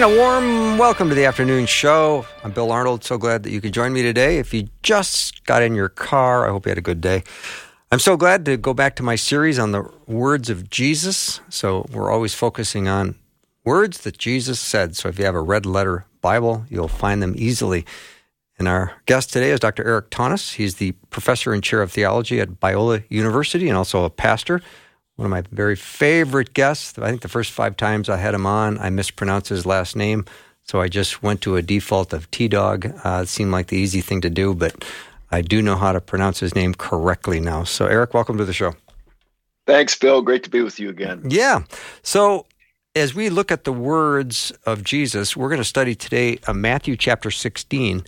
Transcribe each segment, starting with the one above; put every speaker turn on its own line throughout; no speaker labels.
And a warm welcome to the afternoon show. I'm Bill Arnold. So glad that you could join me today. If you just got in your car, I hope you had a good day. I'm so glad to go back to my series on the words of Jesus. So we're always focusing on words that Jesus said. So if you have a red letter Bible, you'll find them easily. And our guest today is Dr. Erik Thoennes. He's the professor and chair of theology at Biola University and also a pastor one of my very favorite guests. I think the first five times I had him on, I mispronounced his last name. So I just went to a default of T Dog. Uh, it seemed like the easy thing to do, but I do know how to pronounce his name correctly now. So, Erik, welcome to the show.
Thanks, Bill. Great to be with you again.
Yeah. So, as we look at the words of Jesus, we're going to study today uh, Matthew chapter 16.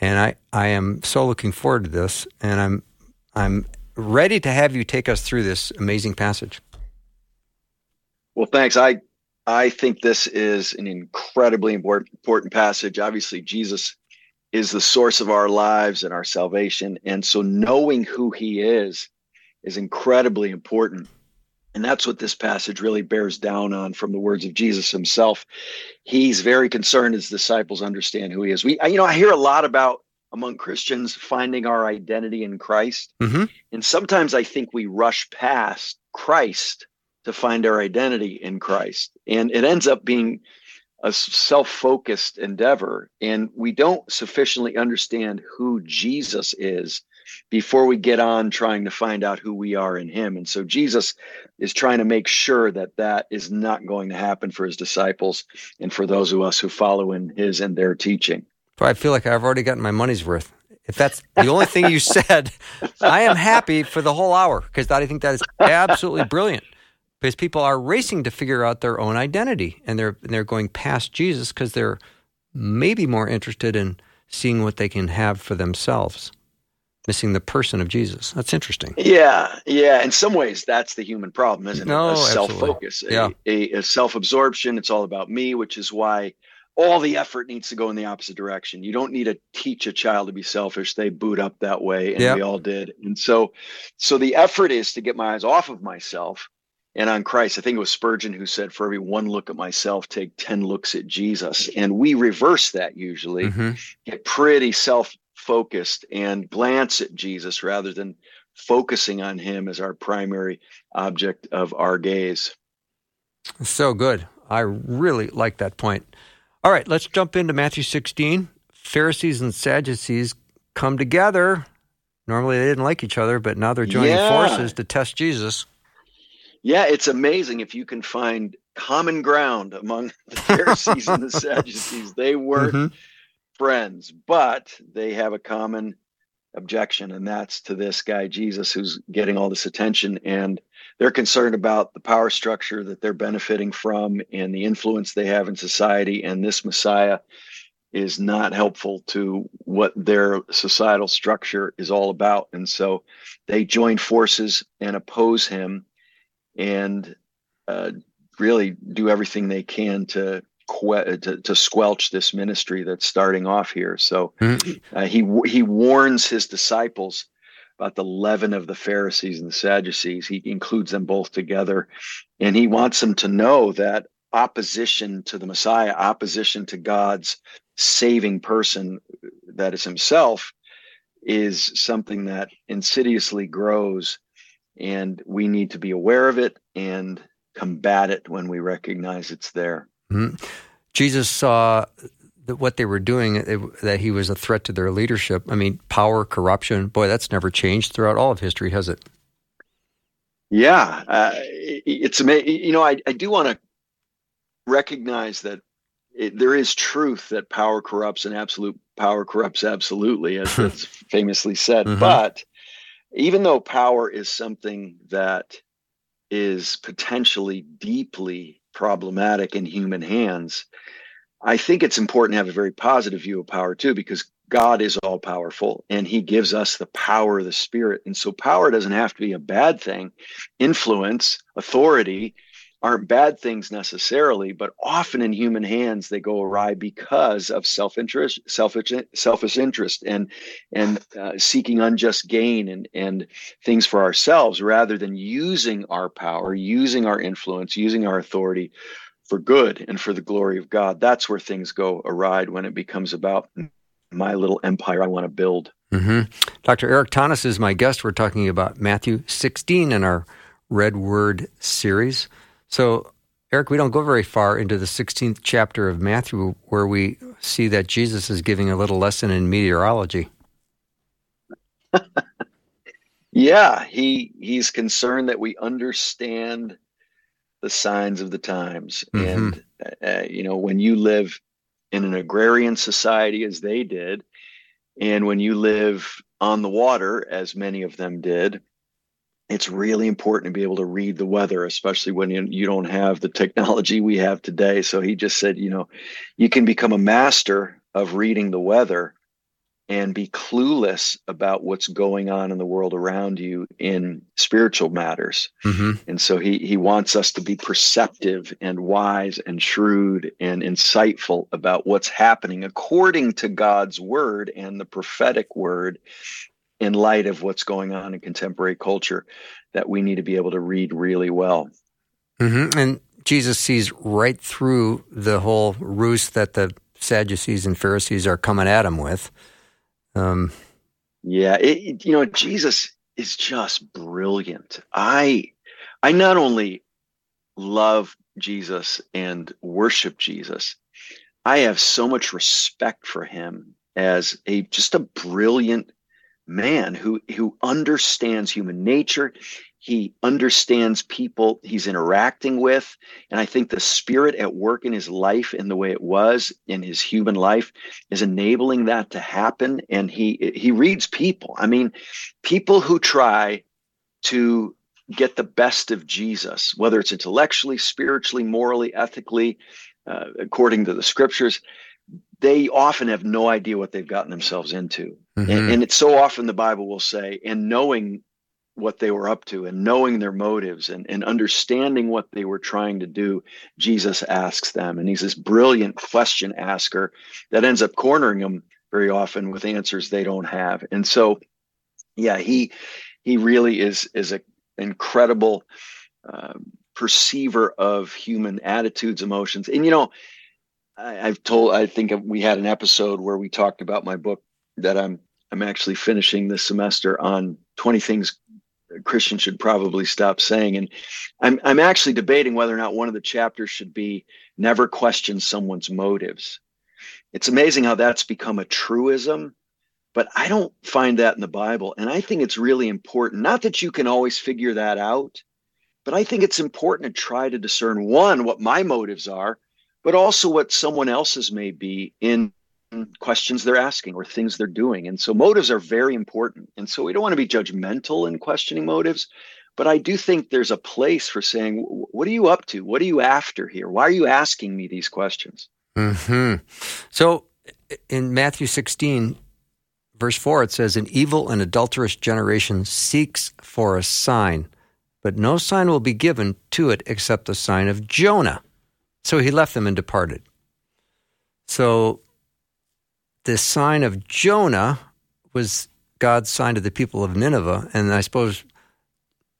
And I, I am so looking forward to this. And I'm, I'm ready to have you take us through this amazing passage.
Well, thanks. I I think this is an incredibly important passage. Obviously, Jesus is the source of our lives and our salvation, and so knowing who He is is incredibly important. And that's what this passage really bears down on from the words of Jesus himself. He's very concerned his disciples understand who he is. We, you know, I hear a lot about among Christians finding our identity in Christ. Mm-hmm. And sometimes I think we rush past Christ to find our identity in Christ. And it ends up being a self focused endeavor. And we don't sufficiently understand who Jesus is before we get on trying to find out who we are in him. And so Jesus is trying to make sure that that is not going to happen for his disciples and for those of us who follow in his and their teaching.
I feel like I've already gotten my money's worth. If that's the only thing you said, I am happy for the whole hour because I think that is absolutely brilliant. Because people are racing to figure out their own identity, and they're they're going past Jesus because they're maybe more interested in seeing what they can have for themselves, missing the person of Jesus. That's interesting.
Yeah, yeah. In some ways, that's the human problem, isn't it?
No,
a self-focus,
yeah.
a, a, a self-absorption. It's all about me, which is why all the effort needs to go in the opposite direction. You don't need to teach a child to be selfish. They boot up that way, and yep. we all did. And so, so the effort is to get my eyes off of myself and on Christ. I think it was Spurgeon who said, "For every one look at myself, take ten looks at Jesus." And we reverse that usually, mm-hmm. get pretty self-focused and glance at Jesus rather than focusing on Him as our primary object of our gaze.
So good. I really like that point. All right, let's jump into Matthew 16. Pharisees and Sadducees come together. Normally they didn't like each other, but now they're joining yeah. forces to test Jesus.
Yeah, it's amazing if you can find common ground among the Pharisees and the Sadducees. They weren't mm-hmm. friends, but they have a common objection, and that's to this guy, Jesus, who's getting all this attention. And they're concerned about the power structure that they're benefiting from and the influence they have in society. And this Messiah is not helpful to what their societal structure is all about. And so they join forces and oppose him and uh, really do everything they can to, que- to, to squelch this ministry that's starting off here. So mm-hmm. uh, he he warns his disciples about the leaven of the Pharisees and the Sadducees. He includes them both together. And he wants them to know that opposition to the Messiah, opposition to God's saving person that is himself, is something that insidiously grows. And we need to be aware of it and combat it when we recognize it's there.
Mm-hmm. Jesus saw that what they were doing, it, that he was a threat to their leadership. I mean, power, corruption, boy, that's never changed throughout all of history, has it?
Yeah, uh, it's amazing. You know, I, I do want to recognize that it, there is truth that power corrupts and absolute power corrupts absolutely, as it's famously said. Mm-hmm. But even though power is something that is potentially deeply problematic in human hands, I think it's important to have a very positive view of power too, because God is all powerful and he gives us the power of the spirit. And so power doesn't have to be a bad thing. Influence, authority aren't bad things necessarily, but often in human hands they go awry because of self-interest, selfish, selfish interest, and and uh, seeking unjust gain and and things for ourselves rather than using our power, using our influence, using our authority for good and for the glory of God. That's where things go awry when it becomes about my little empire I want to build.
Mm-hmm. Dr. Erik Thoennes is my guest. We're talking about Matthew 16 in our Red Word series. So, Erik, we don't go very far into the 16th chapter of Matthew where we see that Jesus is giving a little lesson in meteorology.
yeah, he he's concerned that we understand the signs of the times. Mm-hmm. And uh, you know, when you live in an agrarian society as they did, and when you live on the water as many of them did, it's really important to be able to read the weather, especially when you, you don't have the technology we have today. So he just said, you know, you can become a master of reading the weather and be clueless about what's going on in the world around you in spiritual matters. Mm-hmm. And so he he wants us to be perceptive and wise and shrewd and insightful about what's happening according to God's word and the prophetic word in light of what's going on in contemporary culture that we need to be able to read really well.
Mm-hmm. And Jesus sees right through the whole ruse that the Sadducees and Pharisees are coming at him with.
Um, yeah, it, you know, Jesus is just brilliant. I, I not only love Jesus and worship Jesus, I have so much respect for him as a just a brilliant man who who understands human nature. He understands people he's interacting with. And i think the spirit at work in his life in the way it was in his human life is enabling that to happen. And he he reads people. I mean people who try to get the best of jesus whether it's intellectually spiritually morally ethically uh, according to the scriptures they often have no idea what they've gotten themselves into. Mm-hmm. And, and, it's so often the Bible will say, and knowing what they were up to and knowing their motives and, and understanding what they were trying to do, Jesus asks them. And he's this brilliant question asker that ends up cornering them very often with answers they don't have. And so, yeah, he he really is is an incredible uh, perceiver of human attitudes, emotions. And you know, I, have told. I think we had an episode where we talked about my book that I'm I'm actually finishing this semester on 20 things Christians should probably stop saying. And I'm I'm actually debating whether or not one of the chapters should be never question someone's motives. It's amazing how that's become a truism, but I don't find that in the Bible. And I think it's really important. Not that you can always figure that out, but I think it's important to try to discern one, what my motives are, but also what someone else's may be in questions they're asking or things they're doing. And so motives are very important. And so we don't want to be judgmental in questioning motives, but I do think there's a place for saying, what are you up to? What are you after here? Why are you asking me these questions?
Hmm. So in Matthew 16, verse 4, it says, An evil and adulterous generation seeks for a sign, but no sign will be given to it except the sign of Jonah. So he left them and departed. So the sign of Jonah was God's sign to the people of Nineveh. And I suppose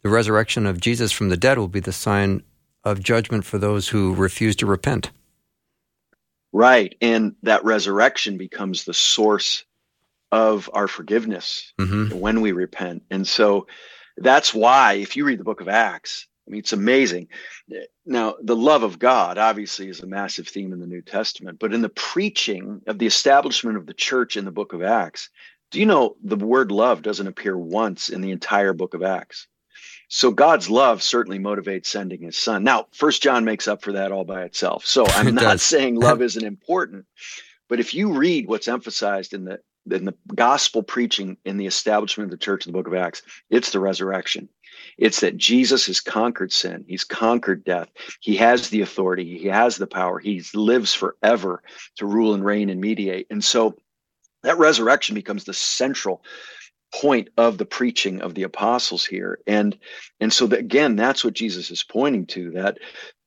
the resurrection of Jesus from the dead will be the sign of judgment for those who refuse to repent.
Right. And that resurrection becomes the source of our forgiveness mm-hmm. when we repent. And so that's why, if you read the book of Acts, I mean, it's amazing. Now, the love of God obviously is a massive theme in the New Testament, but in the preaching of the establishment of the church in the book of Acts, do you know the word love doesn't appear once in the entire book of Acts? So God's love certainly motivates sending his son. Now, first John makes up for that all by itself. So I'm not saying love isn't important, but if you read what's emphasized in the in the gospel preaching in the establishment of the church in the book of Acts, it's the resurrection. It's that Jesus has conquered sin. He's conquered death. He has the authority. He has the power. He lives forever to rule and reign and mediate. And so that resurrection becomes the central point of the preaching of the apostles here and and so that, again that's what jesus is pointing to that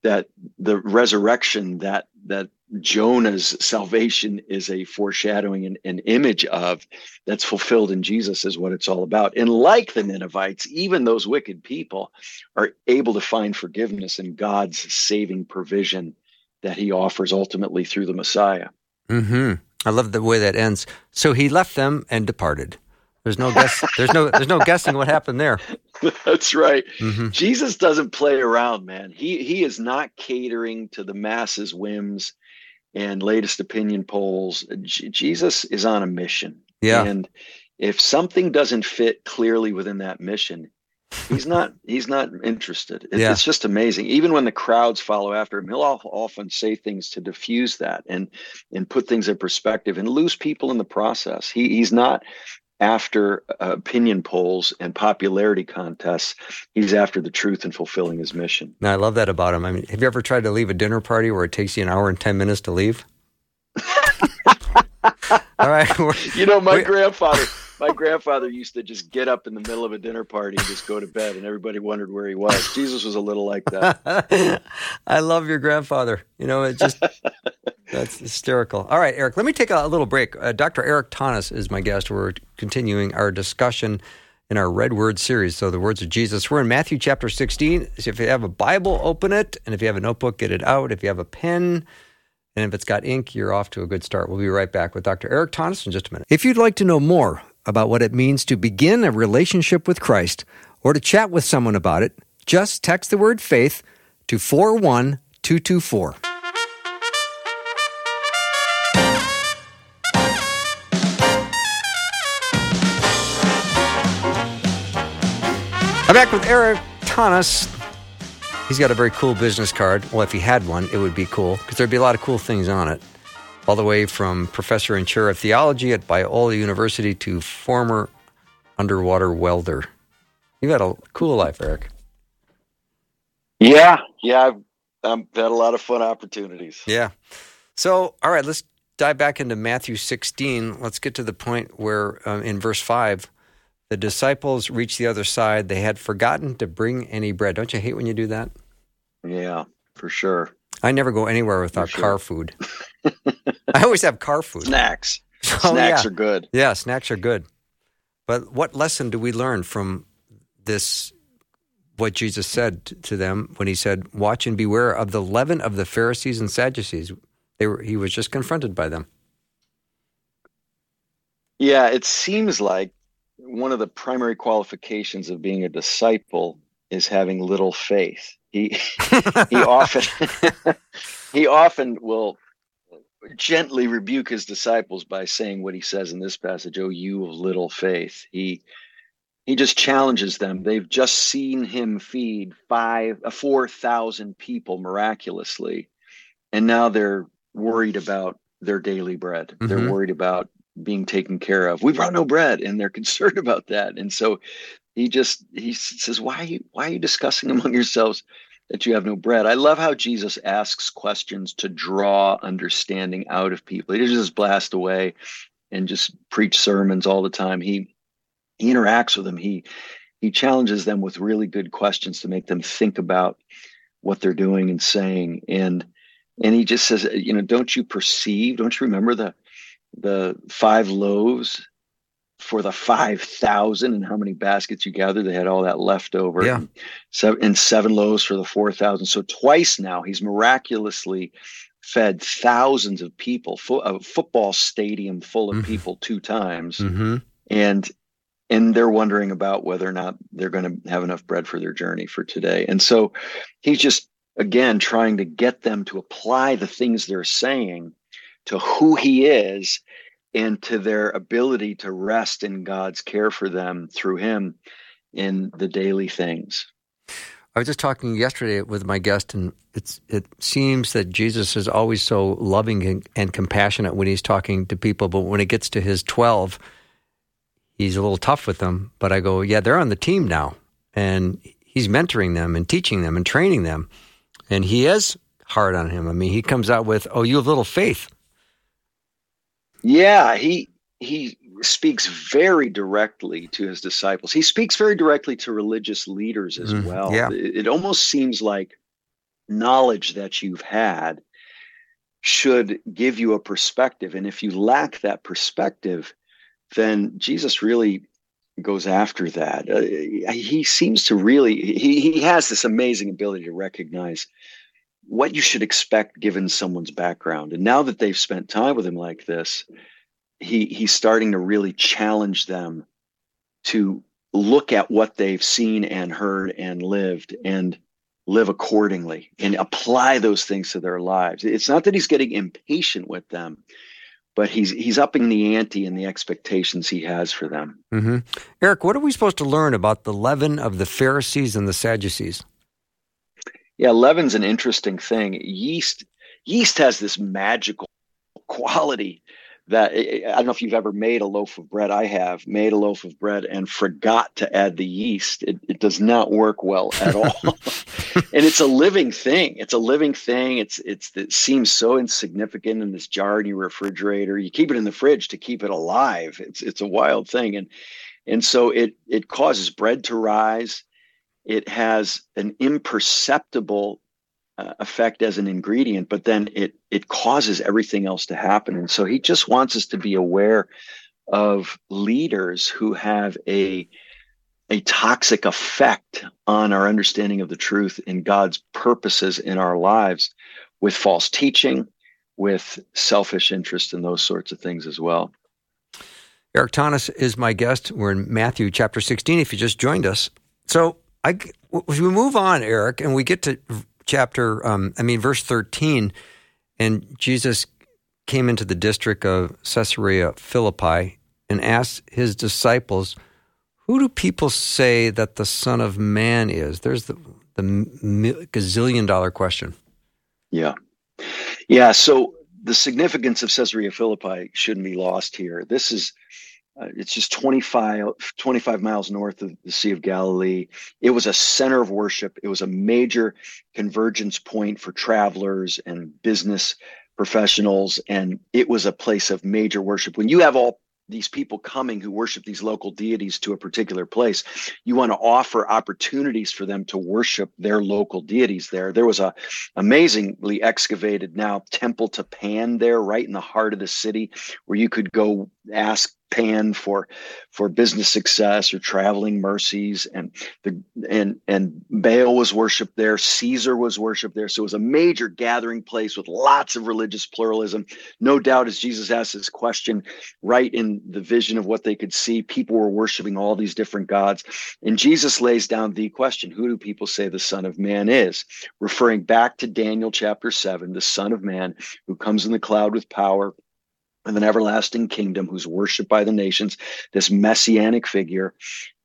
that the resurrection that that Jonah's salvation is a foreshadowing and an image of that's fulfilled in Jesus is what it's all about. And like the Ninevites, even those wicked people are able to find forgiveness in God's saving provision that he offers ultimately through the Messiah.
hmm I love the way that ends. So he left them and departed. There's no guess. there's no. There's no guessing what happened there.
That's right. Mm-hmm. Jesus doesn't play around, man. He he is not catering to the masses' whims and latest opinion polls. J- Jesus is on a mission.
Yeah.
And if something doesn't fit clearly within that mission, he's not he's not interested. It, yeah. It's just amazing. Even when the crowds follow after him, he'll often say things to diffuse that and and put things in perspective and lose people in the process. He he's not after uh, opinion polls and popularity contests. He's after the truth and fulfilling his mission.
Now, I love that about him. I mean, have you ever tried to leave a dinner party where it takes you an hour and 10 minutes to leave?
All right. You know, my we, grandfather my grandfather used to just get up in the middle of a dinner party and just go to bed, and everybody wondered where he was. Jesus was a little like that.
I love your grandfather. You know, it just that's hysterical. All right, Erik, let me take a, little break. Uh, Dr. Erik Thoennes is my guest. We're continuing our discussion in our Red Word series. So, the words of Jesus. We're in Matthew chapter 16. So, if you have a Bible, open it. And if you have a notebook, get it out. If you have a pen, and if it's got ink, you're off to a good start. We'll be right back with Dr. Erik Thoennes in just a minute. If you'd like to know more about what it means to begin a relationship with Christ or to chat with someone about it, just text the word faith to 41224. I'm back with Erik Thoennes. He's got a very cool business card. Well, if he had one, it would be cool because there'd be a lot of cool things on it all the way from professor and chair of theology at Biola University to former underwater welder. You've had a cool life, Erik.
Yeah, yeah, I've, I've had a lot of fun opportunities.
Yeah. So, all right, let's dive back into Matthew 16. Let's get to the point where um, in verse 5, the disciples reached the other side. They had forgotten to bring any bread. Don't you hate when you do that?
Yeah, for sure.
I never go anywhere without sure. car food. I always have car food.
Snacks. Oh, snacks yeah. are good.
Yeah, snacks are good. But what lesson do we learn from this? What Jesus said to them when he said, "Watch and beware of the leaven of the Pharisees and Sadducees." They were. He was just confronted by them.
Yeah, it seems like one of the primary qualifications of being a disciple is having little faith. He he often he often will gently rebuke his disciples by saying what he says in this passage, "Oh, you of little faith." He he just challenges them. They've just seen him feed five, uh, four thousand people miraculously, and now they're worried about their daily bread. Mm-hmm. They're worried about being taken care of. We brought no bread, and they're concerned about that. And so he just he says, "Why why are you discussing among yourselves that you have no bread. I love how Jesus asks questions to draw understanding out of people. He doesn't just blast away and just preach sermons all the time. He he interacts with them. He he challenges them with really good questions to make them think about what they're doing and saying. And and he just says, you know, don't you perceive? Don't you remember the the five loaves for the 5,000 and how many baskets you gathered. They had all that left over.
Yeah.
And, seven, and seven loaves for the 4,000. So twice now, he's miraculously fed thousands of people, fo- a football stadium full of mm-hmm. people two times.
Mm-hmm.
And and they're wondering about whether or not they're going to have enough bread for their journey for today. And so he's just again trying to get them to apply the things they're saying to who he is and to their ability to rest in God's care for them through Him in the daily things.
I was just talking yesterday with my guest, and it's it seems that Jesus is always so loving and, and compassionate when he's talking to people, but when it gets to his twelve, he's a little tough with them. But I go, yeah, they're on the team now, and he's mentoring them and teaching them and training them, and he is hard on him. I mean, he comes out with, "Oh, you have little faith."
Yeah, he he speaks very directly to his disciples. He speaks very directly to religious leaders as mm, well.
Yeah.
It, it almost seems like knowledge that you've had should give you a perspective. And if you lack that perspective, then Jesus really goes after that. Uh, he seems to really, he, he has this amazing ability to recognize what you should expect given someone's background. And now that they've spent time with him like this, he he's starting to really challenge them to look at what they've seen and heard and lived and live accordingly and apply those things to their lives. It's not that he's getting impatient with them, but he's he's upping the ante and the expectations he has for them.
Mm-hmm. Erik, what are we supposed to learn about the leaven of the Pharisees and the Sadducees?
Yeah, leaven's an interesting thing. Yeast yeast has this magical quality that I don't know if you've ever made a loaf of bread. I have made a loaf of bread and forgot to add the yeast. It, it does not work well at all. and it's a living thing. It's a living thing. It's it's it seems so insignificant in this jar in your refrigerator. You keep it in the fridge to keep it alive. It's it's a wild thing. And and so it it causes bread to rise. It has an imperceptible uh, effect as an ingredient, but then it it causes everything else to happen. And so he just wants us to be aware of leaders who have a a toxic effect on our understanding of the truth and God's purposes in our lives with false teaching, with selfish interest and those sorts of things as well.
Erik Thoennes is my guest. We're in Matthew chapter 16 if you just joined us. So I, as we move on, Erik, and we get to chapter, um, I mean, verse 13, and Jesus came into the district of Caesarea Philippi and asked his disciples, Who do people say that the Son of Man is? There's the, the gazillion dollar question.
Yeah. Yeah. So the significance of Caesarea Philippi shouldn't be lost here. This is uh, it's just 25, 25 miles north of the Sea of Galilee. It was a center of worship. It was a major convergence point for travelers and business professionals. And it was a place of major worship. When you have all these people coming who worship these local deities to a particular place you want to offer opportunities for them to worship their local deities there there was a amazingly excavated now temple to pan there right in the heart of the city where you could go ask Pan for for business success or traveling mercies, and the and and Baal was worshipped there. Caesar was worshipped there. So it was a major gathering place with lots of religious pluralism. No doubt, as Jesus asked this question, right in the vision of what they could see, people were worshiping all these different gods. And Jesus lays down the question: Who do people say the Son of Man is? Referring back to Daniel chapter seven, the Son of Man who comes in the cloud with power of an everlasting kingdom who's worshiped by the nations, this messianic figure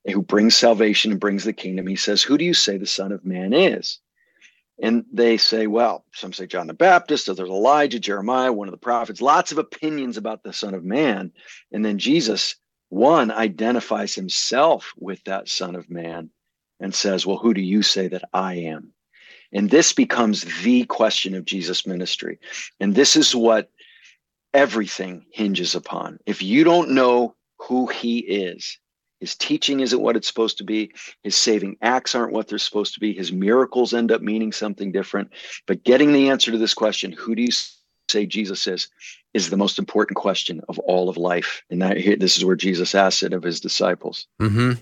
who brings salvation and brings the kingdom. He says, Who do you say the Son of Man is? And they say, well, some say John the Baptist, others Elijah, Jeremiah, one of the prophets, lots of opinions about the Son of Man. And then Jesus, one, identifies himself with that Son of Man and says, well, who do you say that I am? And this becomes the question of Jesus' ministry. And this is what everything hinges upon. If you don't know who he is, his teaching isn't what it's supposed to be. His saving acts aren't what they're supposed to be. His miracles end up meaning something different. But getting the answer to this question, who do you say Jesus is, is the most important question of all of life. And that this is where Jesus asked it of his disciples.
Mm-hmm.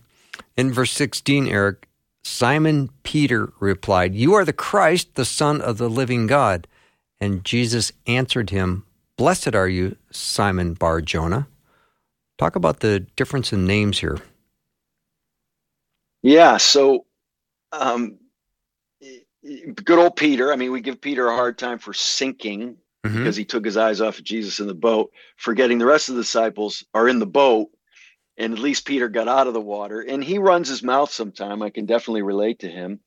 In verse 16, Erik, Simon Peter replied, You are the Christ, the Son of the living God. And Jesus answered him, Blessed are you, Simon Bar Jonah. Talk about the difference in names here.
Yeah, so um, good old Peter. I mean, we give Peter a hard time for sinking mm-hmm. because he took his eyes off of Jesus in the boat, forgetting the rest of the disciples are in the boat. And at least Peter got out of the water and he runs his mouth sometime. I can definitely relate to him.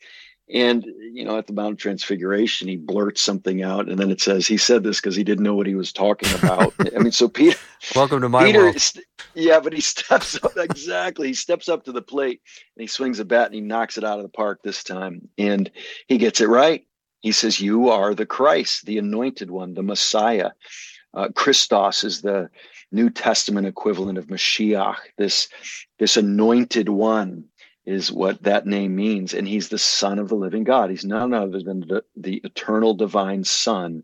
And you know, at the Mount of Transfiguration, he blurts something out, and then it says he said this because he didn't know what he was talking about. I mean, so Peter,
welcome to my
Peter,
world.
Yeah, but he steps up exactly. He steps up to the plate and he swings a bat and he knocks it out of the park this time, and he gets it right. He says, "You are the Christ, the Anointed One, the Messiah." Uh, Christos is the New Testament equivalent of Mashiach. This this Anointed One is what that name means. And he's the son of the living God. He's none other than the, the eternal divine son.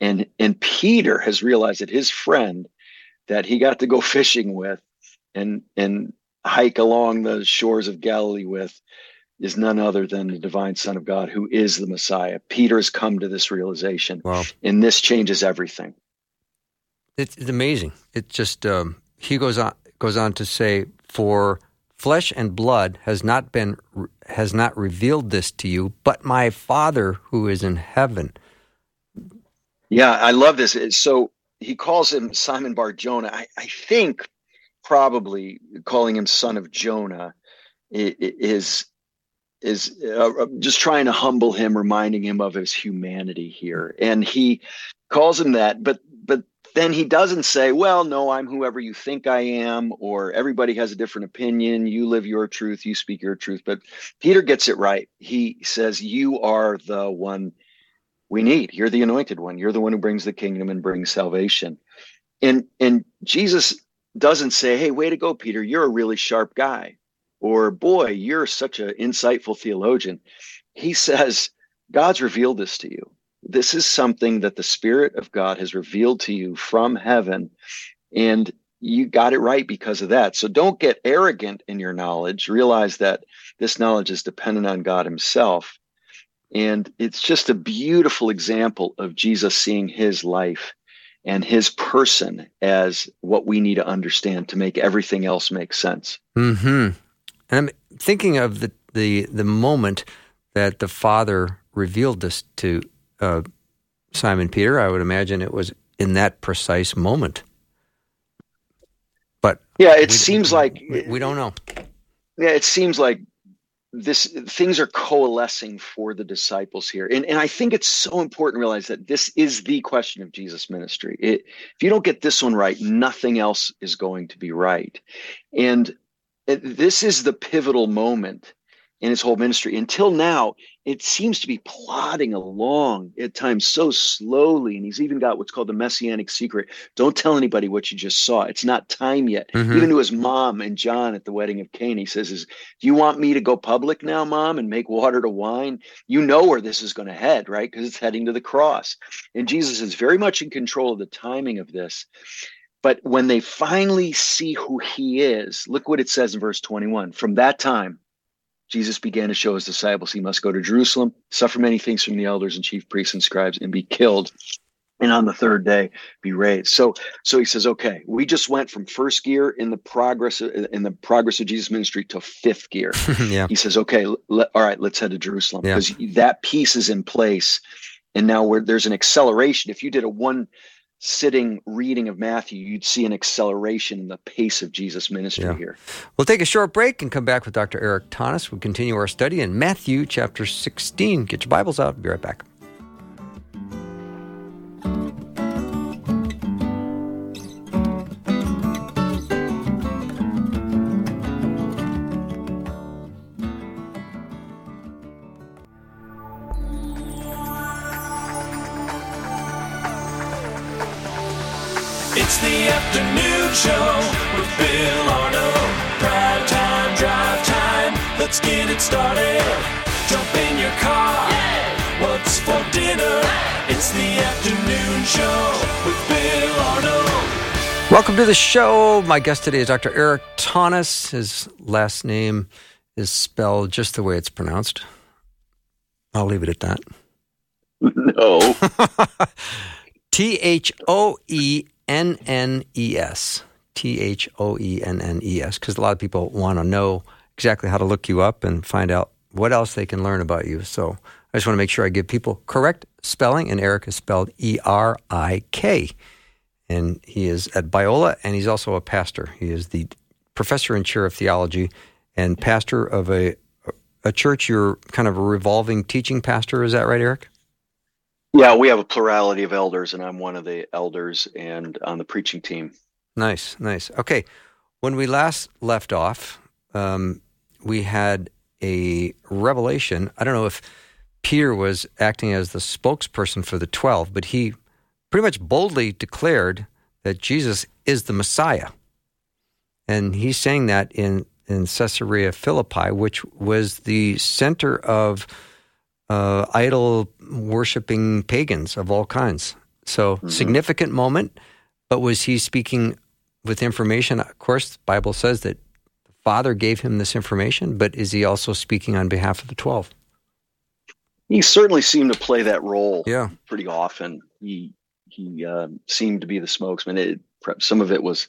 And, and Peter has realized that his friend that he got to go fishing with and, and hike along the shores of Galilee with is none other than the divine son of God who is the Messiah. Peter has come to this realization.
Wow.
And this changes everything.
It's, it's amazing. It just, um, he goes on, goes on to say, for Flesh and blood has not been has not revealed this to you, but my Father who is in heaven.
Yeah, I love this. So he calls him Simon Bar Jonah. I, I think probably calling him son of Jonah is is uh, just trying to humble him, reminding him of his humanity here. And he calls him that, but then he doesn't say, well, no, I'm whoever you think I am, or everybody has a different opinion. You live your truth, you speak your truth. But Peter gets it right. He says, You are the one we need. You're the anointed one. You're the one who brings the kingdom and brings salvation. And and Jesus doesn't say, Hey, way to go, Peter. You're a really sharp guy. Or boy, you're such an insightful theologian. He says, God's revealed this to you this is something that the Spirit of God has revealed to you from heaven. And you got it right because of that. So don't get arrogant in your knowledge. Realize that this knowledge is dependent on God Himself. And it's just a beautiful example of Jesus seeing His life and His person as what we need to understand to make everything else make sense.
Hmm. And I'm thinking of the the the moment that the Father revealed this to uh, Simon Peter. I would imagine it was in that precise moment. But
yeah, it we, seems like
we, we don't know.
Yeah, it seems like this things are coalescing for the disciples here and, and i think it's so important to realize that this is the question of jesus ministry it, if you don't get this one right nothing else is going to be right and this is the pivotal moment in his whole ministry. Until now, it seems to be plodding along at times so slowly. And he's even got what's called the messianic secret. Don't tell anybody what you just saw. It's not time yet. Mm-hmm. Even to his mom and John at the wedding of Cana, he says, is, Do you want me to go public now, mom, and make water to wine? You know where this is going to head, right? Because it's heading to the cross. And Jesus is very much in control of the timing of this. But when they finally see who he is, look what it says in verse 21. From that time, Jesus began to show his disciples he must go to Jerusalem, suffer many things from the elders and chief priests and scribes, and be killed, and on the third day be raised. So, so he says, okay, we just went from first gear in the progress in the progress of Jesus' ministry to fifth gear.
yeah.
He says, okay, let, all right, let's head to Jerusalem because yeah. that piece is in place, and now there's an acceleration. If you did a one sitting reading of Matthew, you'd see an acceleration in the pace of Jesus' ministry yeah. here.
We'll take a short break and come back with Dr. Erik Thoennes. We'll continue our study in Matthew chapter 16. Get your Bibles out. Be right back.
Let's get it started. Jump in your car. Yeah. What's for dinner? Hey. It's the afternoon show with Bill Arnold.
Welcome to the show. My guest today is Dr. Erik Thoennes. His last name is spelled just the way it's pronounced. I'll leave it at that.
No.
T H O E N N E S. T H O E N N E S. Because a lot of people want to know exactly how to look you up and find out what else they can learn about you. So I just want to make sure I give people correct spelling. And Erik is spelled E R I K. And he is at Biola, and he's also a pastor. He is the professor and chair of theology and pastor of a a church, you're kind of a revolving teaching pastor. Is that right, Erik?
Yeah, we have a plurality of elders, and I'm one of the elders and on the preaching team.
Nice, nice. Okay. When we last left off, um, we had a revelation. I don't know if Peter was acting as the spokesperson for the 12, but he pretty much boldly declared that Jesus is the Messiah. And he's saying that in, in Caesarea Philippi, which was the center of uh, idol worshiping pagans of all kinds. So, mm-hmm. significant moment. But was he speaking with information? Of course, the Bible says that Father gave him this information, but is he also speaking on behalf of the 12?
He certainly seemed to play that role
yeah.
pretty often. He he uh, seemed to be the spokesman. It, some of it was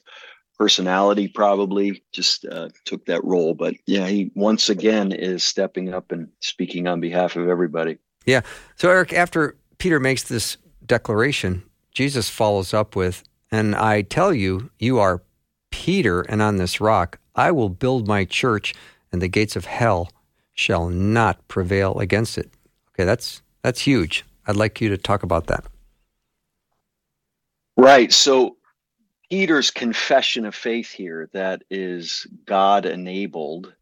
personality, probably just uh, took that role. But yeah, he once again is stepping up and speaking on behalf of everybody.
Yeah. So Erik, after Peter makes this declaration, Jesus follows up with, "And I tell you, you are Peter, and on this rock I will build my church, and the gates of hell shall not prevail against it." Okay, that's that's huge. I'd like you to talk about that.
Right. So Peter's confession of faith here that is God enabled.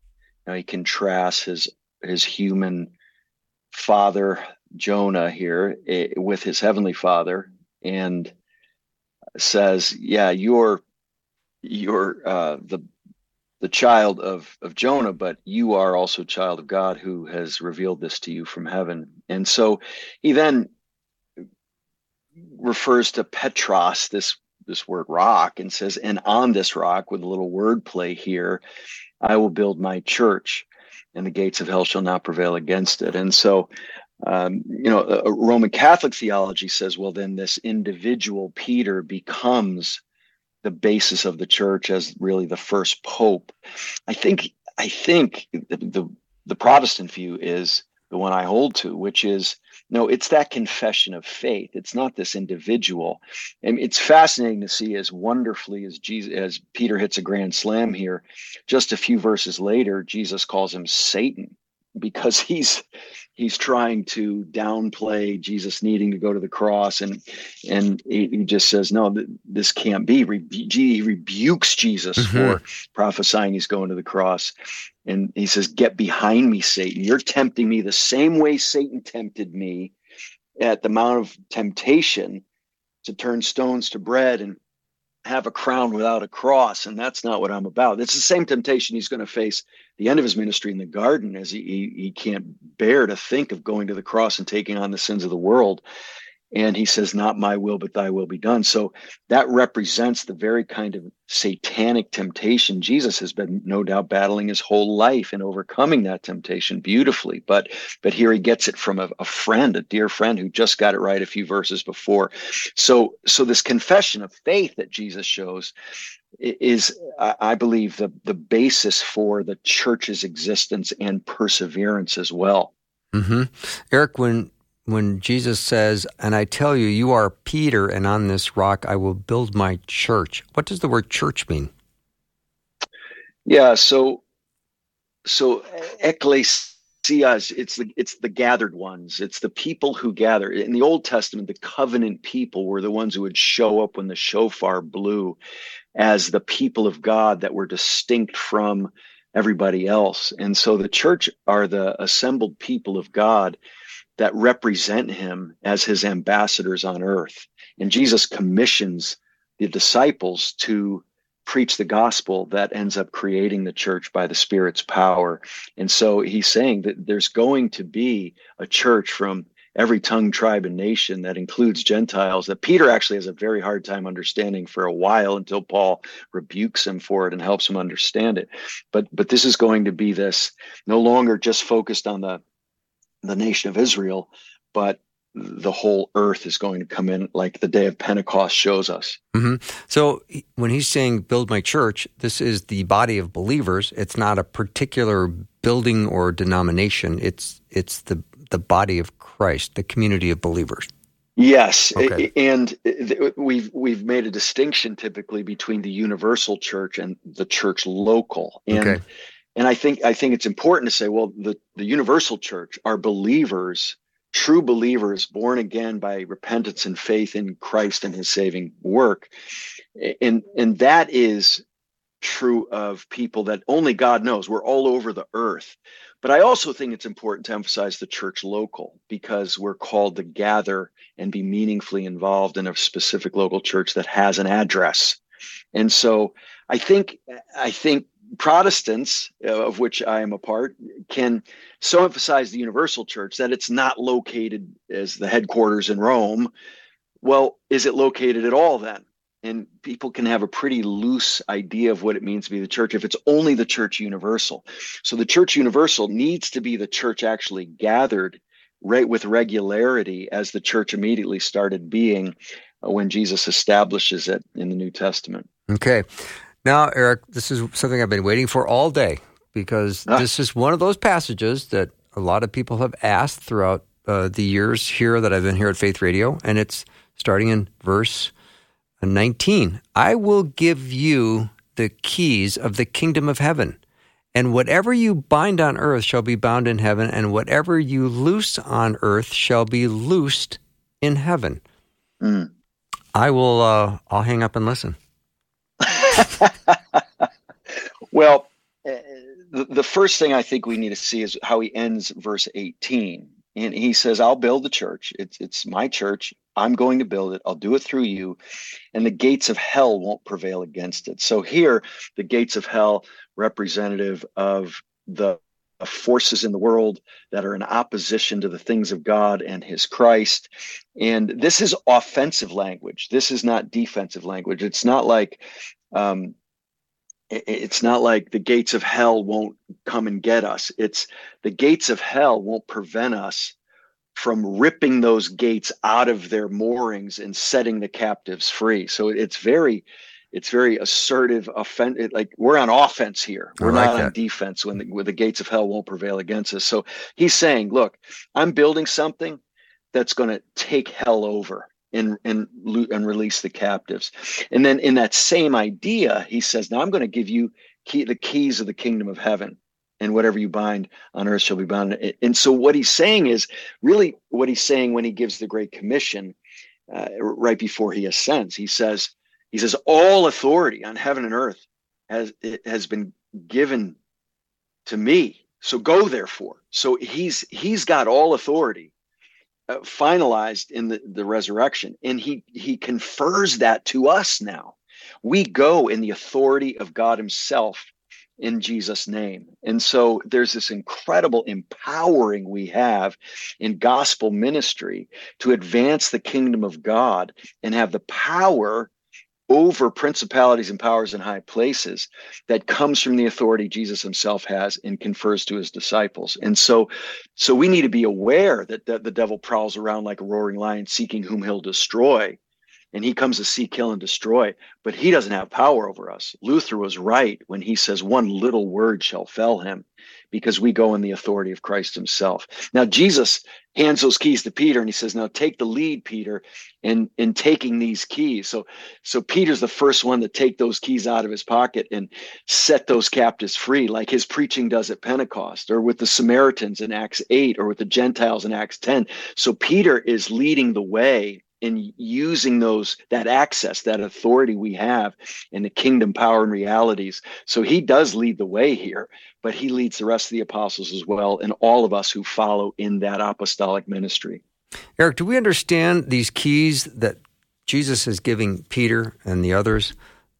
Now he contrasts his his human father Jonah here eh, with his heavenly father and says, "Yeah, you're you're uh, the the child of of Jonah, but you are also child of God who has revealed this to you from heaven." And so he then refers to Petros, this this word rock, and says, "And on this rock, with a little wordplay here, I will build my church, and the gates of hell shall not prevail against it." And so, um, you know, Roman Catholic theology says, well, then this individual Peter becomes the basis of the church as really the first pope. I think I think the, the, the Protestant view is the one I hold to, which is no, it's that confession of faith. It's not this individual. And it's fascinating to see as wonderfully as Jesus as Peter hits a grand slam here, just a few verses later, Jesus calls him Satan because he's he's trying to downplay Jesus needing to go to the cross. And and he, he just says no this can't be. He rebukes Jesus mm-hmm. for prophesying he's going to the cross. And he says get behind me Satan. You're tempting me the same way Satan tempted me at the mount of temptation to turn stones to bread and have a crown without a cross and that's not what i'm about. It's the same temptation he's going to face the end of his ministry in the garden as he, he, he can't bear to think of going to the cross and taking on the sins of the world and he says not my will but thy will be done. So that represents the very kind of satanic temptation jesus has been no doubt battling his whole life and overcoming that temptation beautifully. But but here he gets it from a, a friend a dear friend who just got it right a few verses before. So so this confession of faith that jesus shows is i believe the the basis for the church's existence and perseverance as well.
Mm-hmm. erik when when Jesus says, And I tell you, you are Peter, and on this rock I will build my church. What does the word church mean?
Yeah, so so eh, ecclesia it's the it's the gathered ones. It's the people who gather. In the Old Testament, the covenant people were the ones who would show up when the shofar blew as the people of God that were distinct from everybody else. And so the church are the assembled people of God that represent him as his ambassadors on earth. And Jesus commissions the disciples to preach the gospel that ends up creating the church by the Spirit's power. And so he's saying that there's going to be a church from every tongue, tribe, and nation that includes Gentiles that Peter actually has a very hard time understanding for a while until Paul rebukes him for it and helps him understand it. But but this is going to be this no longer just focused on the the nation of Israel, but the whole earth is going to come in like the day of Pentecost shows us.
Mm-hmm. So when he's saying build my church, this is the body of believers. It's not a particular building or denomination. It's it's the the body of Christ, the community of believers.
Yes, okay. and we've we've made a distinction typically between the universal church and the church local. And
okay
and I think I think it's important to say, well, the the universal church are believers, true believers, born again by repentance and faith in Christ and His saving work, and and that is true of people that only God knows. We're all over the earth. But I also think it's important to emphasize the church local because we're called to gather and be meaningfully involved in a specific local church that has an address. And so I think I think Protestants, uh, of which I am a part, can so emphasize the universal church that it's not located as the headquarters in Rome. Well, is it located at all then? And people can have a pretty loose idea of what it means to be the church if it's only the church universal. So the church universal needs to be the church actually gathered right with regularity as the church immediately started being uh, when Jesus establishes it in the New Testament.
Okay. Now, Erik, this is something I've been waiting for all day because ah. this is one of those passages that a lot of people have asked throughout uh, the years here that I've been here at Faith Radio, and it's starting in verse 19. I will give you the keys of the kingdom of heaven. And whatever you bind on earth shall be bound in heaven, and whatever you loose on earth shall be loosed in heaven. Mm. I will. Uh, I'll hang up and listen.
well, uh, the, the first thing I think we need to see is how he ends verse 18. And he says, I'll build the church. It's, it's my church. I'm going to build it. I'll do it through you. And the gates of hell won't prevail against it. So here, the gates of hell, representative of the forces in the world that are in opposition to the things of God and his Christ. And this is offensive language. This is not defensive language. It's not like um, it's not like the gates of hell won't come and get us. It's the gates of hell won't prevent us from ripping those gates out of their moorings and setting the captives free. So it's very, it's very assertive. Offend like we're on offense here. We're like not that. on defense when the, when the gates of hell won't prevail against us. So he's saying, look, I'm building something that's going to take hell over and and and release the captives. And then in that same idea, he says, "Now I'm going to give you key, the keys of the kingdom of heaven." And whatever you bind on earth shall be bound. And so, what he's saying is really what he's saying when he gives the Great Commission uh, right before he ascends. He says, "He says all authority on heaven and earth has has been given to me. So go therefore." So he's he's got all authority uh, finalized in the, the resurrection and he he confers that to us now we go in the authority of god himself in jesus name and so there's this incredible empowering we have in gospel ministry to advance the kingdom of god and have the power over principalities and powers in high places that comes from the authority Jesus himself has and confers to his disciples. And so so we need to be aware that, that the devil prowls around like a roaring lion seeking whom he'll destroy and he comes to seek, kill, and destroy, but he doesn't have power over us. Luther was right when he says, One little word shall fell him, because we go in the authority of Christ himself. Now, Jesus hands those keys to Peter and he says, Now take the lead, Peter, in, in taking these keys. So, so Peter's the first one to take those keys out of his pocket and set those captives free, like his preaching does at Pentecost, or with the Samaritans in Acts 8, or with the Gentiles in Acts 10. So Peter is leading the way in using those that access that authority we have in the kingdom power and realities. So he does lead the way here but he leads the rest of the apostles as well and all of us who follow in that apostolic ministry.
Erik do we understand these keys that jesus is giving peter and the others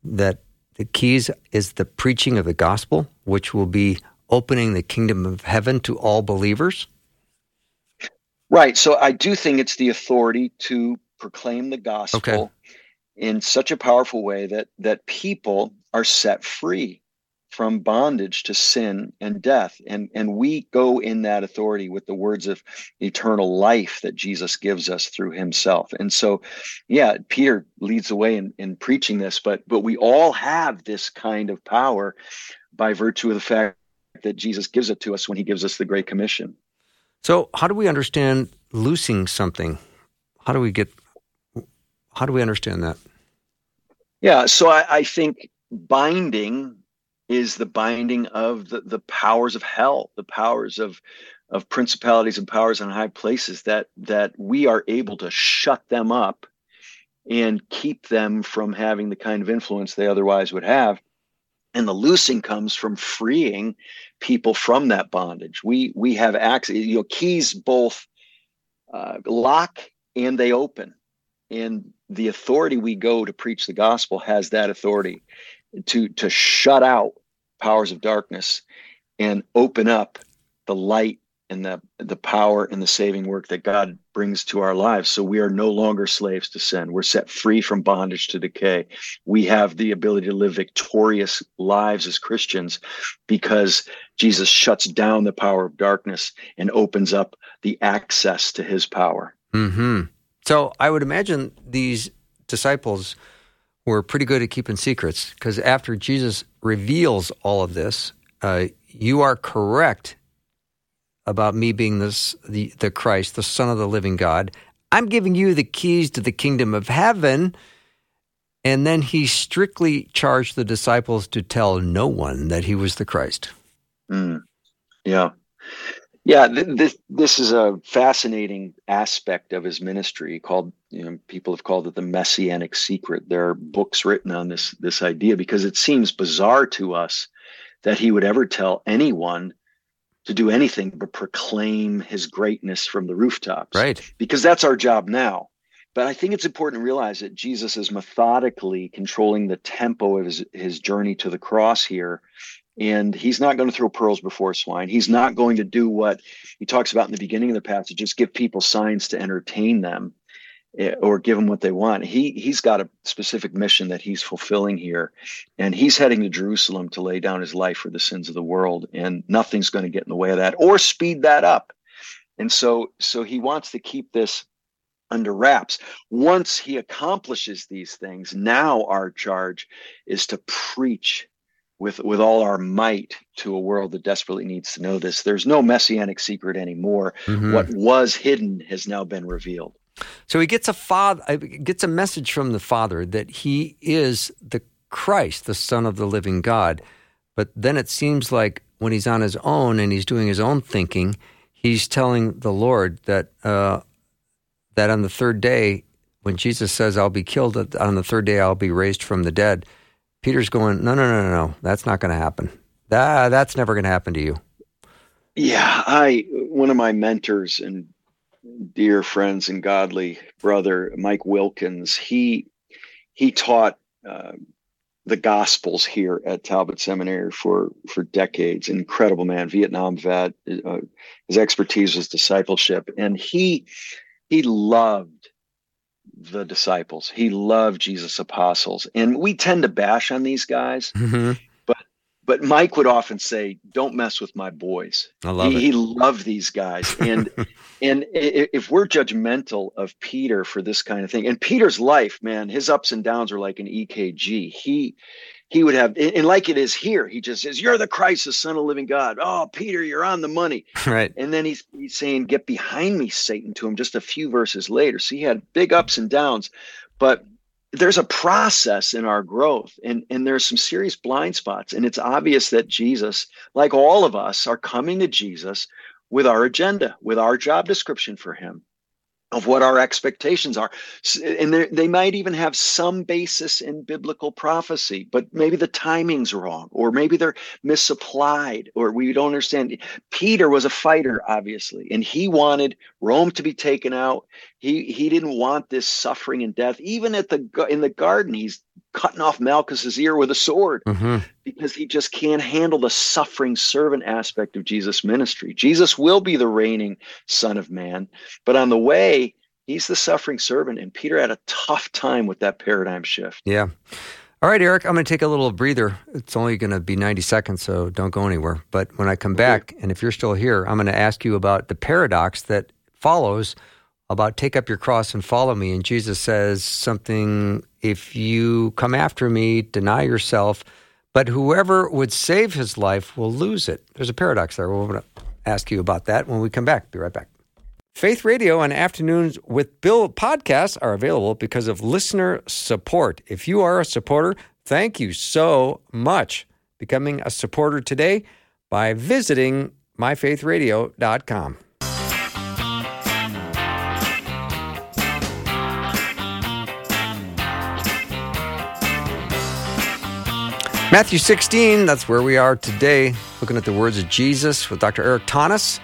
that the keys is the preaching of the gospel which will be opening the kingdom of heaven to all believers?
Right. So I do think it's the authority to proclaim the gospel okay. in such a powerful way that that people are set free from bondage to sin and death. And and we go in that authority with the words of eternal life that jesus gives us through himself. And so yeah peter leads the way in, in preaching this but but we all have this kind of power by virtue of the fact that jesus gives it to us when he gives us the great commission.
So how do we understand loosing something? How do we get how do we understand that?
Yeah, so I, I think binding is the binding of the, the powers of hell, the powers of of principalities and powers in high places that that we are able to shut them up and keep them from having the kind of influence they otherwise would have. And the loosing comes from freeing people from that bondage. We we have access you know keys both uh, lock and they open. And the authority we go to preach the gospel has that authority to to shut out powers of darkness and open up the light and the the power and the saving work that God brings to our lives. So we are no longer slaves to sin. We're set free from bondage to decay. We have the ability to live victorious lives as Christians because Jesus shuts down the power of darkness and opens up the access to his power.
hmm So I would imagine these disciples were pretty good at keeping secrets because after Jesus reveals all of this, uh, you are correct about me being this the, the Christ, the Son of the living God. I'm giving you the keys to the kingdom of heaven. And then he strictly charged the disciples to tell no one that he was the Christ.
Mm. Yeah. Yeah, th- this this is a fascinating aspect of his ministry called you know people have called it the messianic secret. There are books written on this this idea because it seems bizarre to us that he would ever tell anyone to do anything but proclaim his greatness from the rooftops.
Right.
Because that's our job now. But I think it's important to realize that Jesus is methodically controlling the tempo of his, his journey to the cross here. And he's not going to throw pearls before swine. He's not going to do what he talks about in the beginning of the passage, just give people signs to entertain them. Eh, or give them what they want. He he's got a specific mission that he's fulfilling here, and he's heading to Jerusalem to lay down his life for the sins of the world, and nothing's going to get in the way of that or speed that up. And so so he wants to keep this under wraps. Once he accomplishes these things, now our charge is to preach with with all our might to a world that desperately needs to know this. There's no messianic secret anymore.
Mhm.
What was hidden has now been revealed.
So he gets a father uh, gets a message from the Father that he is the Christ, the Son of the living God. But then it seems like when he's on his own and he's doing his own thinking, he's telling the Lord that uh, that on the third day, when Jesus says, "I'll be killed," on the third day I'll be raised from the dead. Peter's going, "No, no, no, no, no. That's not going to happen. That, that's never going to happen to you."
Yeah, I one of my mentors and dear friends and godly brother, Mike Wilkins, he he taught uh, the Gospels here at Talbot Seminary for for decades. Incredible man, Vietnam vet. Uh, his expertise was discipleship, and he he loved the disciples. He loved Jesus' apostles, and we tend to bash on these guys.
Mhm.
But Mike would often say, "Don't mess with my boys."
I love
he,
it.
he loved these guys, and and if we're judgmental of Peter for this kind of thing, and Peter's life, man, his ups and downs are like an EKG. He he would have, and like it is here, he just says, "You're the Christ, the Son of the Living God." Oh, Peter, you're on the money.
right.
And then he's, he's saying, Get behind me, Satan, to him just a few verses later. So he had big ups and downs, but there's a process in our growth, and, and there's some serious blind spots. And it's obvious that Jesus, like all of us, are coming to Jesus with our agenda, with our job description for him. Of what our expectations are. And they might even have some basis in biblical prophecy, but maybe the timing's wrong, or maybe they're misapplied, or we don't understand. Peter was a fighter, obviously, and he wanted Rome to be taken out. He he didn't want this suffering and death. Even at the in the garden, he's cutting off Malchus's ear with a sword
hmm
because he just can't handle the suffering servant aspect of Jesus' ministry. Jesus will be the reigning Son of Man, but on the way, he's the suffering servant, and Peter had a tough time with that paradigm shift.
Yeah. All right, Erik, I'm going to take a little breather. It's only going to be 90 seconds, so don't go anywhere. But when I come back, and if you're still here, I'm going to ask you about the paradox that follows about take up your cross and follow me. And Jesus says something if you come after me, deny yourself, but whoever would save his life will lose it. There's a paradox there. We're going to ask you about that when we come back. Be right back. Faith Radio and Afternoons with Bill podcasts are available because of listener support. If you are a supporter, thank you so much. becoming a supporter today by visiting myfaithradio.com. Matthew 16, that's where we are today, looking at the words of Jesus with Dr. Erik Thoennes.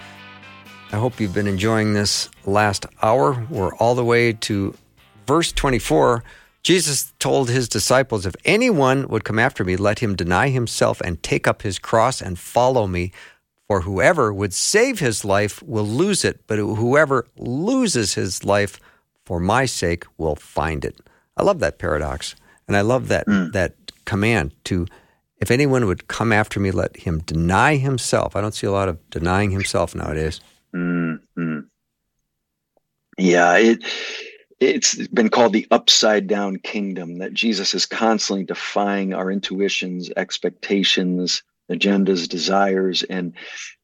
I hope you've been enjoying this last hour. We're all the way to verse 24. Jesus told his disciples, If anyone would come after me, let him deny himself and take up his cross and follow me. For whoever would save his life will lose it, but whoever loses his life for my sake will find it. I love that paradox. And I love that, mm. that command to, if anyone would come after me, let him deny himself. I don't see a lot of denying himself nowadays.
Mm-hmm. Yeah, it it's been called the upside down kingdom that Jesus is constantly defying our intuitions, expectations, agendas, desires. And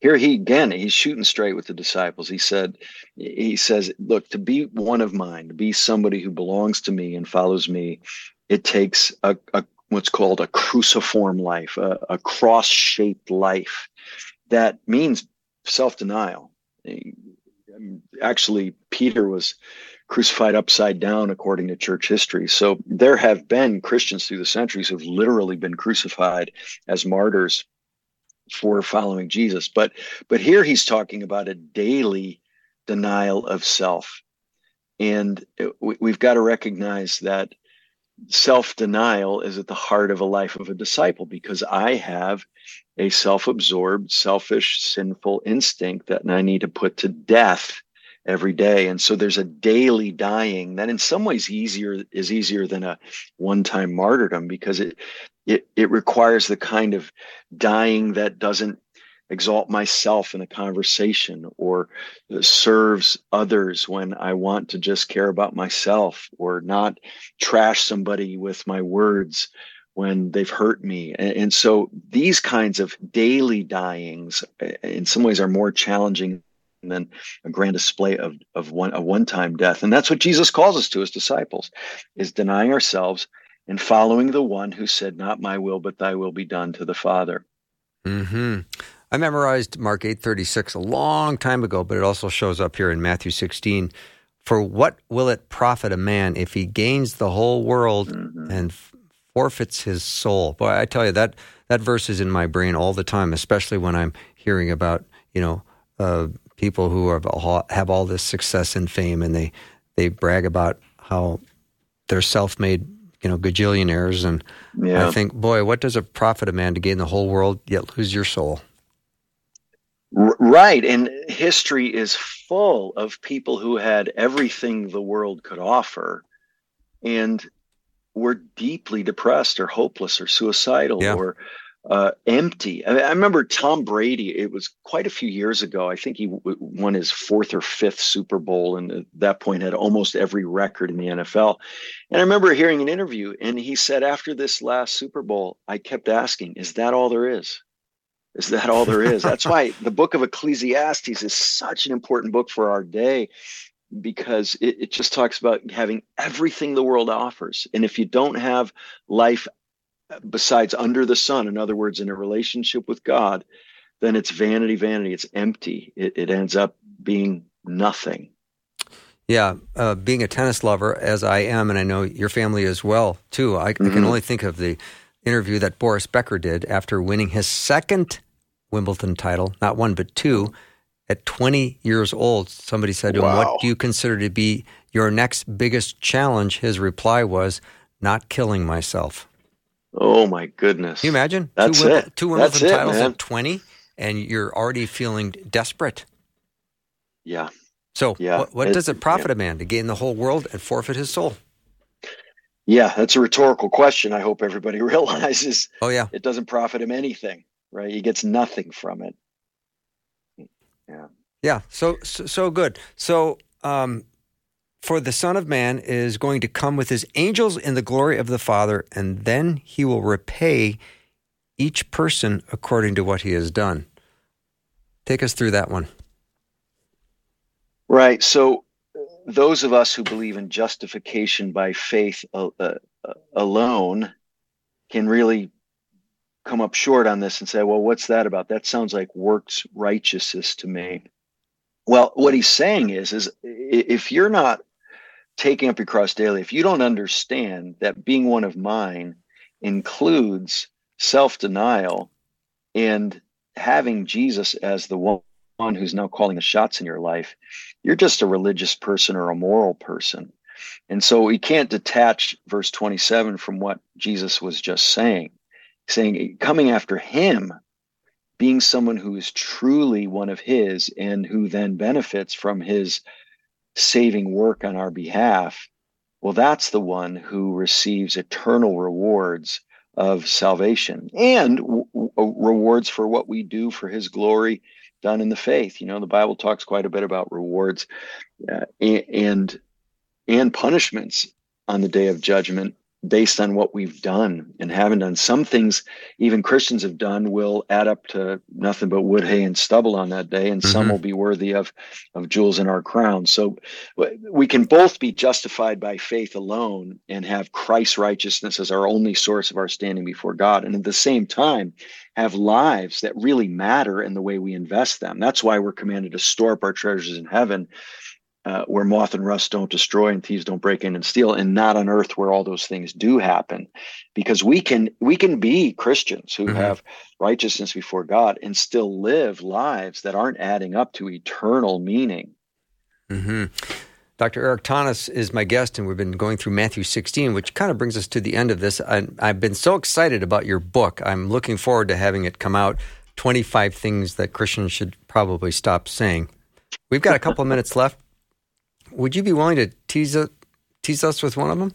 here he again, he's shooting straight with the disciples. He said, he says, look, to be one of mine, to be somebody who belongs to me and follows me, it takes a, a what's called a cruciform life, a, a cross shaped life. That means self denial. Actually, Peter was crucified upside down according to church history. So there have been Christians through the centuries who've literally been crucified as martyrs for following Jesus. But but here he's talking about a daily denial of self. And we've got to recognize that self denial is at the heart of a life of a disciple because I have a self absorbed, selfish, sinful instinct that I need to put to death every day. And so there's a daily dying that in some ways easier is easier than a one-time martyrdom because it it it requires the kind of dying that doesn't exalt myself in a conversation or serves others when I want to just care about myself or not trash somebody with my words when they've hurt me. And, so these kinds of daily dyings in some ways are more challenging than a grand display of, of one a one-time death. And that's what Jesus calls us to as disciples is denying ourselves and following the one who said, Not my will, but thy will be done to the Father.
hmm I memorized Mark 8:36 a long time ago, but it also shows up here in Matthew 16. For what will it profit a man if he gains the whole world mm-hmm. and forfeits his soul? Boy, I tell you that that verse is in my brain all the time, especially when I'm hearing about you know uh, people who have all, have all this success and fame, and they they brag about how they're self-made, you know, gajillionaires. And yeah. I think, boy, what does it profit a man to gain the whole world yet lose your soul?
Right. And history is full of people who had everything the world could offer and were deeply depressed or hopeless or suicidal yeah. or uh, empty. I, mean, I, remember Tom Brady, it was quite a few years ago. I think he w- won his fourth or fifth Super Bowl and at that point had almost every record in the NFL. And I remember hearing an interview and he said, after this last Super Bowl, I kept asking, is that all there is? Is that all there is? That's why the book of Ecclesiastes is such an important book for our day because it, it, just talks about having everything the world offers. And if you don't have life besides under the sun, in other words, in a relationship with God, then it's vanity, vanity. It's empty. It, it ends up being nothing.
Yeah, uh, being a tennis lover, as I am, and I know your family as well, too, I, mm-hmm. I can only think of the interview that Boris Becker did after winning his second Wimbledon title, not one, but two, at 20 years old. Somebody said to wow. him, What do you consider to be your next biggest challenge? His reply was, Not killing myself.
Oh, my goodness.
Can you imagine?
That's
two,
it.
Two Wimbledon titles it, at 20, and you're already feeling desperate.
Yeah.
So, yeah. what, what it, does it profit yeah. a man to gain the whole world and forfeit his soul?
Yeah, that's a rhetorical question. I hope everybody realizes.
Oh yeah,
it doesn't profit him anything, right? He gets nothing from it.
Yeah. Yeah. So so, so good. So um, for the Son of Man is going to come with his angels in the glory of the Father, and then he will repay each person according to what he has done. Take us through that one.
Right. So those of us who believe in justification by faith uh, uh, alone can really come up short on this and say, well, what's that about? That sounds like works righteousness to me. Well, what he's saying is, is if you're not taking up your cross daily, if you don't understand that being one of mine includes self-denial and having Jesus as the one who's now calling the shots in your life, you're just a religious person or a moral person. And so we can't detach verse 27 from what Jesus was just saying, saying, coming after him, being someone who is truly one of his and who then benefits from his saving work on our behalf. Well, that's the one who receives eternal rewards of salvation and w- w- rewards for what we do for his glory done in the faith. You know, the Bible talks quite a bit about rewards uh, and and punishments on the day of judgment based on what we've done and haven't done. Some things even Christians have done will add up to nothing but wood, hay, and stubble on that day, and mm-hmm. some will be worthy of of jewels in our crown. So we can both be justified by faith alone and have Christ's righteousness as our only source of our standing before God, and at the same time have lives that really matter in the way we invest them. That's why we're commanded to store up our treasures in heaven uh, where moth and rust don't destroy and thieves don't break in and steal and not on earth where all those things do happen because we can we can be christians who mm-hmm. have righteousness before god and still live lives that aren't adding up to eternal meaning
mm-hmm. Dr. Erik Thoennes is my guest, and we've been going through Matthew 16, which kind of brings us to the end of this. I, I've been so excited about your book. I'm looking forward to having it come out 25 Things That Christians Should Probably Stop Saying. We've got a couple of minutes left. Would you be willing to tease, a, tease us with one of them?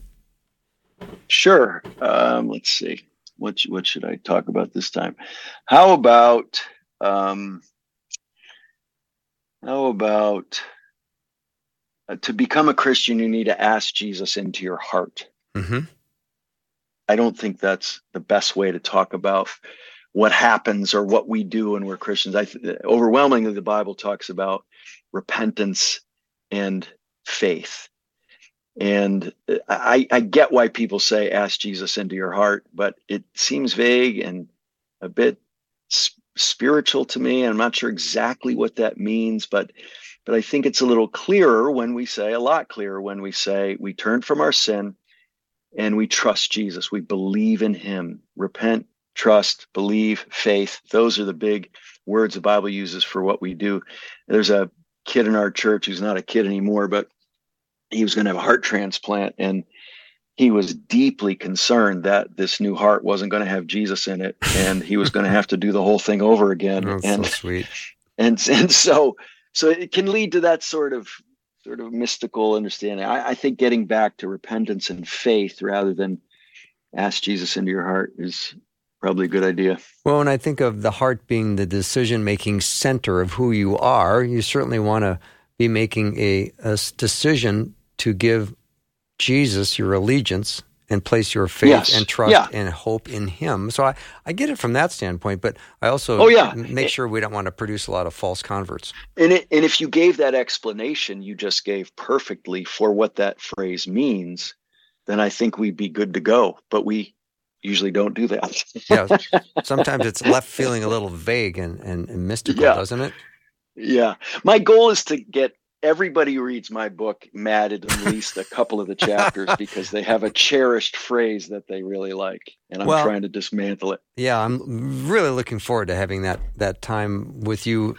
Sure. Um, let's see. What what should I talk about this time? How about um, how about uh, to become a Christian? You need to ask Jesus into your heart. Mm-hmm. I don't think that's the best way to talk about what happens or what we do when we're Christians. I th- overwhelmingly the Bible talks about repentance and faith. And I, I get why people say ask Jesus into your heart, but it seems vague and a bit spiritual to me. I'm not sure exactly what that means, but but I think it's a little clearer when we say a lot clearer when we say we turn from our sin and we trust Jesus. We believe in him. Repent, trust, believe, faith. Those are the big words the Bible uses for what we do. There's a kid in our church who's not a kid anymore, but he was going to have a heart transplant and he was deeply concerned that this new heart wasn't going to have Jesus in it and he was going to have to do the whole thing over again. And
so sweet.
And and so so it can lead to that sort of sort of mystical understanding. I, I think getting back to repentance and faith rather than ask Jesus into your heart is probably a good idea.
Well, when I think of the heart being the decision making center of who you are, you certainly want to be making a, a decision to give Jesus your allegiance and place your faith
yes.
and trust
yeah.
and hope in Him. So I, I get it from that standpoint, but I also
oh, yeah.
make sure we don't want to produce a lot of false converts.
And, it, and if you gave that explanation you just gave perfectly for what that phrase means, then I think we'd be good to go. But we usually don't do that.
yeah, sometimes it's left feeling a little vague and, and, and mystical, yeah. doesn't it?
Yeah. My goal is to get everybody who reads my book mad at at least a couple of the chapters because they have a cherished phrase that they really like and i'm well, trying to dismantle it.
yeah i'm really looking forward to having that that time with you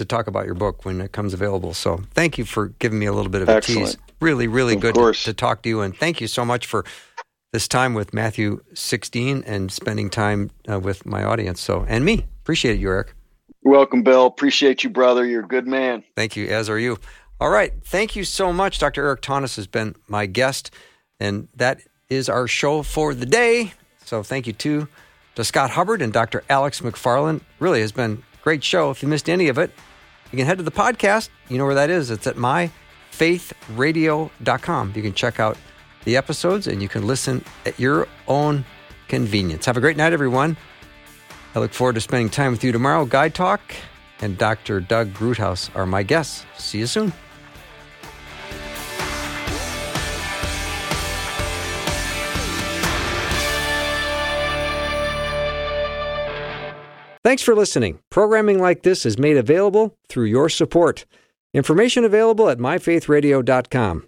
to talk about your book when it comes available. So thank you for giving me a little bit of a tease. Really really
of
good to, to talk to you and thank you so much for this time with matthew 16 and spending time uh, with my audience. So and me. Appreciate it you erik
welcome, Bill. Appreciate you, brother. You're a good man.
Thank you, as are you. All right. Thank you so much. Dr. Erik Thoennes has been my guest, and that is our show for the day. So thank you to, to Scott Hubbard and Dr. Alex McFarland. Really has been a great show. If you missed any of it, you can head to the podcast. You know where that is. It's at myfaithradio.com. You can check out the episodes and you can listen at your own convenience. Have a great night, everyone. I look forward to spending time with you tomorrow. Guide Talk and Dr. Doug Groothuis are my guests. See you soon. Thanks for listening. Programming like this is made available through your support. Information available at myfaithradio.com.